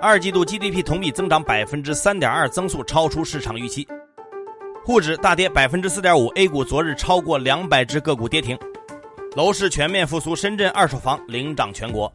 二季度 GDP 同比增长百分之三点二，增速超出市场预期。沪指大跌百分之四点五，A 股昨日超过两百只个股跌停。楼市全面复苏，深圳二手房领涨全国。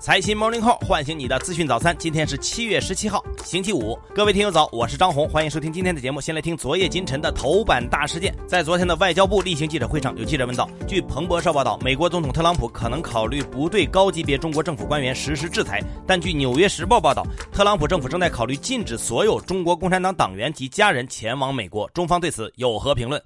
财新 Morning Call 唤醒你的资讯早餐。今天是七月十七号，星期五。各位听友早，我是张红，欢迎收听今天的节目。先来听昨夜今晨的头版大事件。在昨天的外交部例行记者会上，有记者问道：据彭博社报道，美国总统特朗普可能考虑不对高级别中国政府官员实施制裁。但据纽约时报报道，特朗普政府正在考虑禁止所有中国共产党党员及家人前往美国。中方对此有何评论？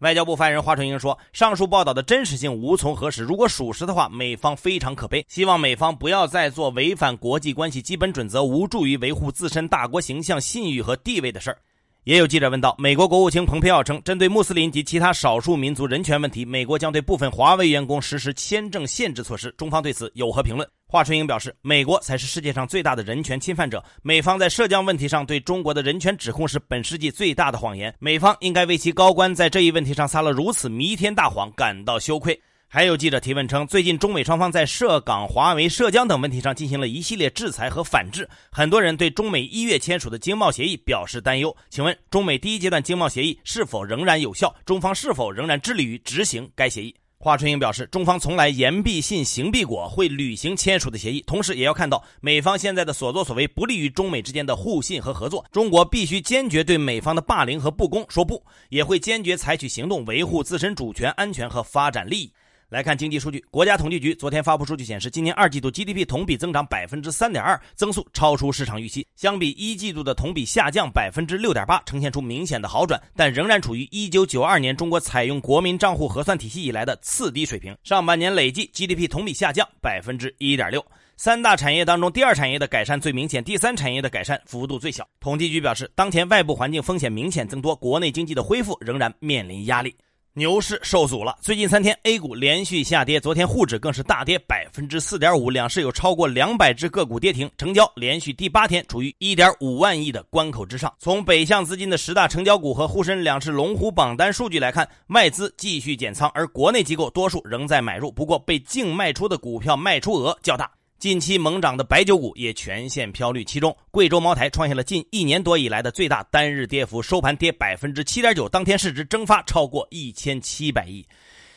外交部发言人华春莹说：“上述报道的真实性无从核实。如果属实的话，美方非常可悲。希望美方不要再做违反国际关系基本准则、无助于维护自身大国形象、信誉和地位的事儿。”也有记者问到，美国国务卿蓬佩奥称，针对穆斯林及其他少数民族人权问题，美国将对部分华为员工实施签证限制措施。中方对此有何评论？华春莹表示，美国才是世界上最大的人权侵犯者，美方在涉疆问题上对中国的人权指控是本世纪最大的谎言，美方应该为其高官在这一问题上撒了如此弥天大谎感到羞愧。还有记者提问称，最近中美双方在涉港、华为、涉疆等问题上进行了一系列制裁和反制，很多人对中美一月签署的经贸协议表示担忧。请问，中美第一阶段经贸协议是否仍然有效？中方是否仍然致力于执行该协议？华春莹表示，中方从来言必信，行必果，会履行签署的协议。同时，也要看到美方现在的所作所为不利于中美之间的互信和合作。中国必须坚决对美方的霸凌和不公说不，也会坚决采取行动维护自身主权、安全和发展利益。来看经济数据，国家统计局昨天发布数据显示，今年二季度 GDP 同比增长百分之三点二，增速超出市场预期。相比一季度的同比下降百分之六点八，呈现出明显的好转，但仍然处于一九九二年中国采用国民账户核算体系以来的次低水平。上半年累计 GDP 同比下降百分之一点六。三大产业当中，第二产业的改善最明显，第三产业的改善幅度最小。统计局表示，当前外部环境风险明显增多，国内经济的恢复仍然面临压力。牛市受阻了。最近三天，A 股连续下跌，昨天沪指更是大跌百分之四点五，两市有超过两百只个股跌停，成交连续第八天处于一点五万亿的关口之上。从北向资金的十大成交股和沪深两市龙虎榜单数据来看，外资继续减仓，而国内机构多数仍在买入，不过被净卖出的股票卖出额较大。近期猛涨的白酒股也全线飘绿，其中贵州茅台创下了近一年多以来的最大单日跌幅，收盘跌百分之七点九，当天市值蒸发超过一千七百亿。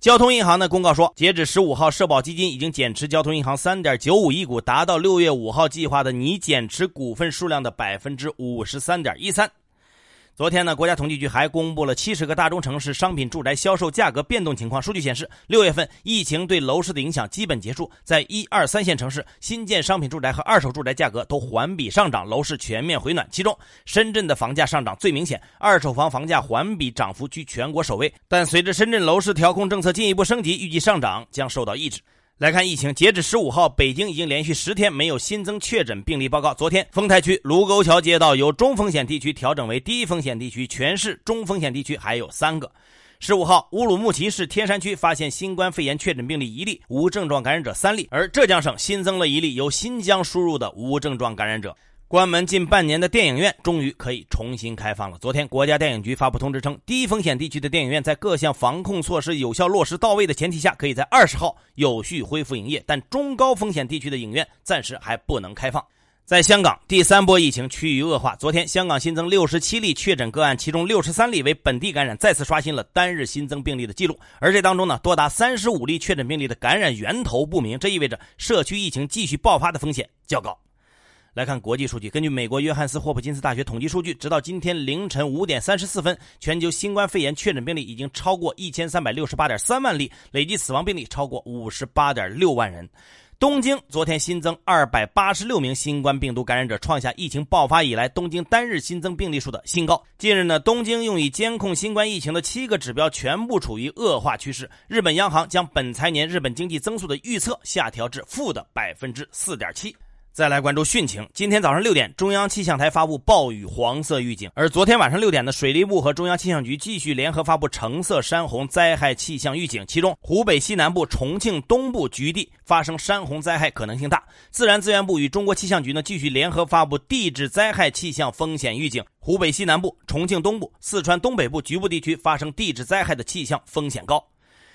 交通银行呢公告说，截止十五号，社保基金已经减持交通银行三点九五亿股，达到六月五号计划的拟减持股份数量的百分之五十三点一三。昨天呢，国家统计局还公布了七十个大中城市商品住宅销售价格变动情况。数据显示，六月份疫情对楼市的影响基本结束，在一二三线城市，新建商品住宅和二手住宅价格都环比上涨，楼市全面回暖。其中，深圳的房价上涨最明显，二手房房价环比涨幅居全国首位。但随着深圳楼市调控政策进一步升级，预计上涨将受到抑制。来看疫情，截止十五号，北京已经连续十天没有新增确诊病例报告。昨天，丰台区卢沟桥街道由中风险地区调整为低风险地区，全市中风险地区还有三个。十五号，乌鲁木齐市天山区发现新冠肺炎确诊病例一例，无症状感染者三例，而浙江省新增了一例由新疆输入的无症状感染者。关门近半年的电影院终于可以重新开放了。昨天，国家电影局发布通知称，低风险地区的电影院在各项防控措施有效落实到位的前提下，可以在二十号有序恢复营业。但中高风险地区的影院暂时还不能开放。在香港，第三波疫情趋于恶化。昨天，香港新增六十七例确诊个案，其中六十三例为本地感染，再次刷新了单日新增病例的记录。而这当中呢，多达三十五例确诊病例的感染源头不明，这意味着社区疫情继续爆发的风险较高。来看国际数据，根据美国约翰斯霍普金斯大学统计数据，直到今天凌晨五点三十四分，全球新冠肺炎确诊病例已经超过一千三百六十八点三万例，累计死亡病例超过五十八点六万人。东京昨天新增二百八十六名新冠病毒感染者，创下疫情爆发以来东京单日新增病例数的新高。近日呢，东京用以监控新冠疫情的七个指标全部处于恶化趋势。日本央行将本财年日本经济增速的预测下调至负的百分之四点七。再来关注汛情。今天早上六点，中央气象台发布暴雨黄色预警，而昨天晚上六点呢，水利部和中央气象局继续联合发布橙色山洪灾害气象预警。其中，湖北西南部、重庆东部局地发生山洪灾害可能性大。自然资源部与中国气象局呢，继续联合发布地质灾害气象风险预警。湖北西南部、重庆东部、四川东北部局部地区发生地质灾害的气象风险高。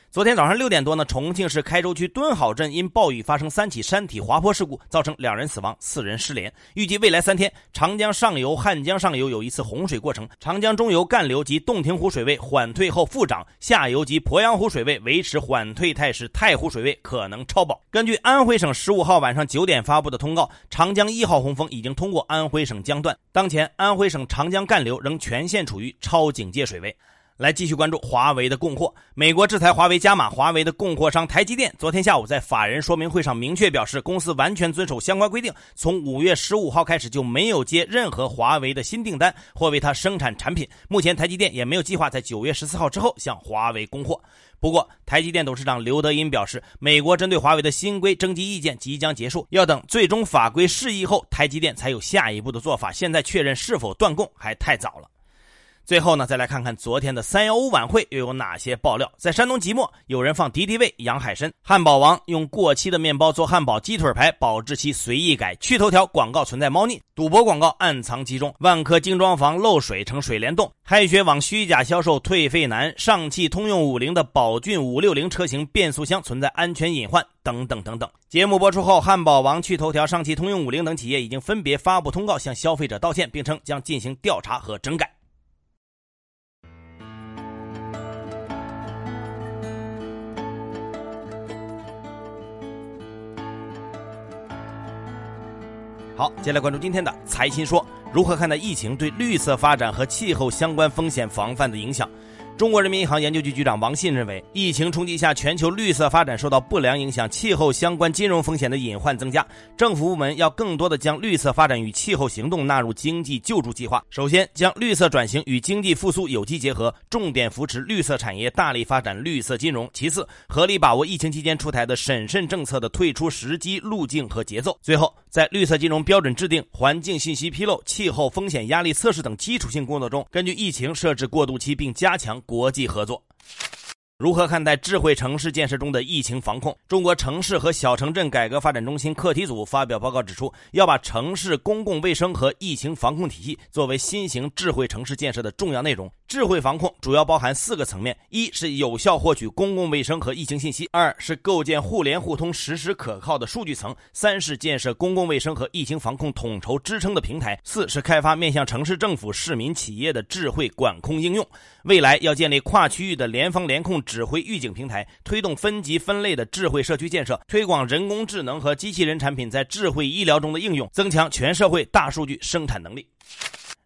昨天早上六点多呢，重庆市开州区敦好镇因暴雨发生三起山体滑坡事故，造成两人死亡，四人失联。预计未来三天，长江上游、汉江上游有一次洪水过程，长江中游干流及洞庭湖水位缓退后复涨，下游及鄱阳湖水位维持缓退态势，太湖水位可能超保。根据安徽省十五号晚上九点发布的通告，长江一号洪峰已经通过安徽省江段，当前安徽省长江干流仍全线处于超警戒水位。来继续关注华为的供货。美国制裁华为加码，华为的供货商台积电昨天下午在法人说明会上明确表示，公司完全遵守相关规定，从五月十五号开始就没有接任何华为的新订单或为它生产产品。目前台积电也没有计划在九月十四号之后向华为供货。不过，台积电董事长刘德音表示，美国针对华为的新规征集意见即将结束，要等最终法规释义后，台积电才有下一步的做法。现在确认是否断供还太早了。最后呢，再来看看昨天的三幺五晚会又有哪些爆料。在山东即墨，有人放敌敌畏、养海参；汉堡王用过期的面包做汉堡，鸡腿排保质期随意改；趣头条广告存在猫腻；赌博广告暗藏其中；万科精装房漏水成水帘洞；嗨学网虚假销售退费难；上汽通用五菱的宝骏五六零车型变速箱存在安全隐患等等等等。节目播出后，汉堡王、趣头条、上汽通用五菱等企业已经分别发布通告向消费者道歉，并称将进行调查和整改。好，接下来关注今天的财新说，如何看待疫情对绿色发展和气候相关风险防范的影响？中国人民银行研究局局长王信认为，疫情冲击下，全球绿色发展受到不良影响，气候相关金融风险的隐患增加。政府部门要更多的将绿色发展与气候行动纳入经济救助计划。首先，将绿色转型与经济复苏有机结合，重点扶持绿色产业，大力发展绿色金融。其次，合理把握疫情期间出台的审慎政策的退出时机、路径和节奏。最后，在绿色金融标准制定、环境信息披露、气候风险压力测试等基础性工作中，根据疫情设置过渡期，并加强。国际合作。如何看待智慧城市建设中的疫情防控？中国城市和小城镇改革发展中心课题组发表报告指出，要把城市公共卫生和疫情防控体系作为新型智慧城市建设的重要内容。智慧防控主要包含四个层面：一是有效获取公共卫生和疫情信息；二是构建互联互通、实时可靠的数据层；三是建设公共卫生和疫情防控统筹支撑的平台；四是开发面向城市政府、市民、企业的智慧管控应用。未来要建立跨区域的联防联控。指挥预警平台，推动分级分类的智慧社区建设，推广人工智能和机器人产品在智慧医疗中的应用，增强全社会大数据生产能力。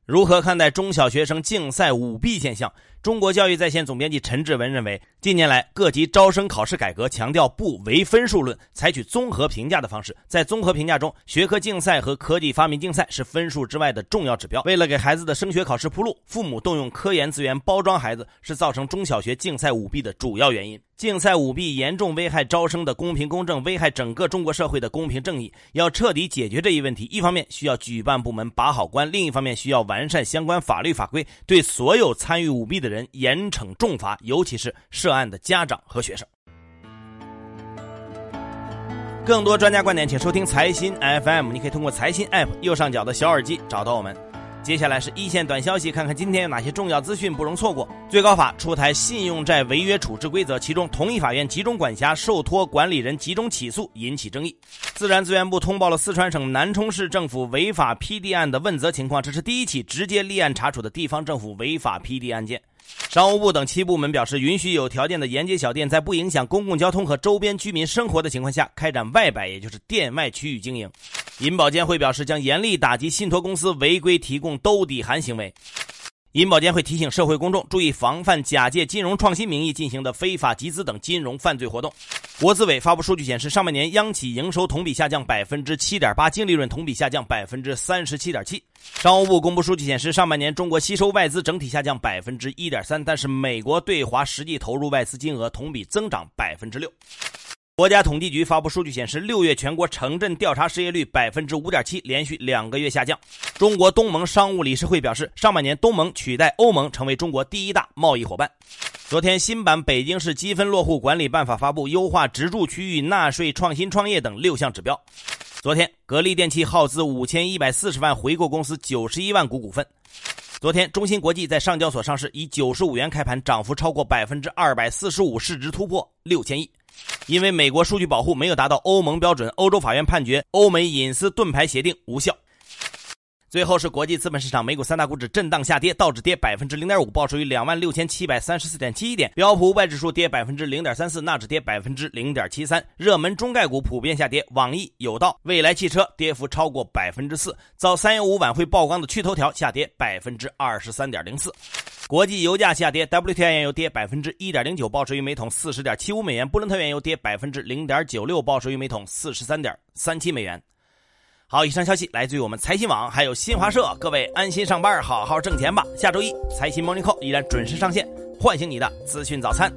如何看待中小学生竞赛舞弊现象？中国教育在线总编辑陈志文认为，近年来各级招生考试改革强调不唯分数论，采取综合评价的方式。在综合评价中，学科竞赛和科技发明竞赛是分数之外的重要指标。为了给孩子的升学考试铺路，父母动用科研资源包装孩子，是造成中小学竞赛舞弊的主要原因。竞赛舞弊严重危害招生的公平公正，危害整个中国社会的公平正义。要彻底解决这一问题，一方面需要举办部门把好关，另一方面需要完善相关法律法规，对所有参与舞弊的人严惩重罚，尤其是涉案的家长和学生。更多专家观点，请收听财新 FM。你可以通过财新 App 右上角的小耳机找到我们。接下来是一线短消息，看看今天有哪些重要资讯不容错过。最高法出台信用债违约处置规则，其中同一法院集中管辖、受托管理人集中起诉引起争议。自然资源部通报了四川省南充市政府违法批地案的问责情况，这是第一起直接立案查处的地方政府违法批地案件。商务部等七部门表示，允许有条件的沿街小店在不影响公共交通和周边居民生活的情况下开展外摆，也就是店外区域经营。银保监会表示，将严厉打击信托公司违规提供兜底函行为。银保监会提醒社会公众注意防范假借金融创新名义进行的非法集资等金融犯罪活动。国资委发布数据显示，上半年央企营收同比下降百分之七点八，净利润同比下降百分之三十七点七。商务部公布数据显示，上半年中国吸收外资整体下降百分之一点三，但是美国对华实际投入外资金额同比增长百分之六。国家统计局发布数据显示，六月全国城镇调查失业率百分之五点七，连续两个月下降。中国东盟商务理事会表示，上半年东盟取代欧盟成为中国第一大贸易伙伴。昨天，新版北京市积分落户管理办法发布，优化直住区域纳税、创新创业等六项指标。昨天，格力电器耗资五千一百四十万回购公司九十一万股股份。昨天，中芯国际在上交所上市，以九十五元开盘，涨幅超过百分之二百四十五，市值突破六千亿。因为美国数据保护没有达到欧盟标准，欧洲法院判决欧美隐私盾牌协定无效。最后是国际资本市场，美股三大股指震荡下跌，道指跌百分之零点五，报收于两万六千七百三十四点七一点；标普五百指数跌百分之零点三四，纳指跌百分之零点七三。热门中概股普遍下跌，网易、有道、蔚来汽车跌幅超过百分之四。遭三幺五晚会曝光的趣头条下跌百分之二十三点零四。国际油价下跌，WTI 原油跌百分之一点零九，报收于每桶四十点七五美元；布伦特原油跌百分之零点九六，报收于每桶四十三点三七美元。好，以上消息来自于我们财新网，还有新华社。各位安心上班，好好挣钱吧。下周一财新 Morning Call 依然准时上线，唤醒你的资讯早餐。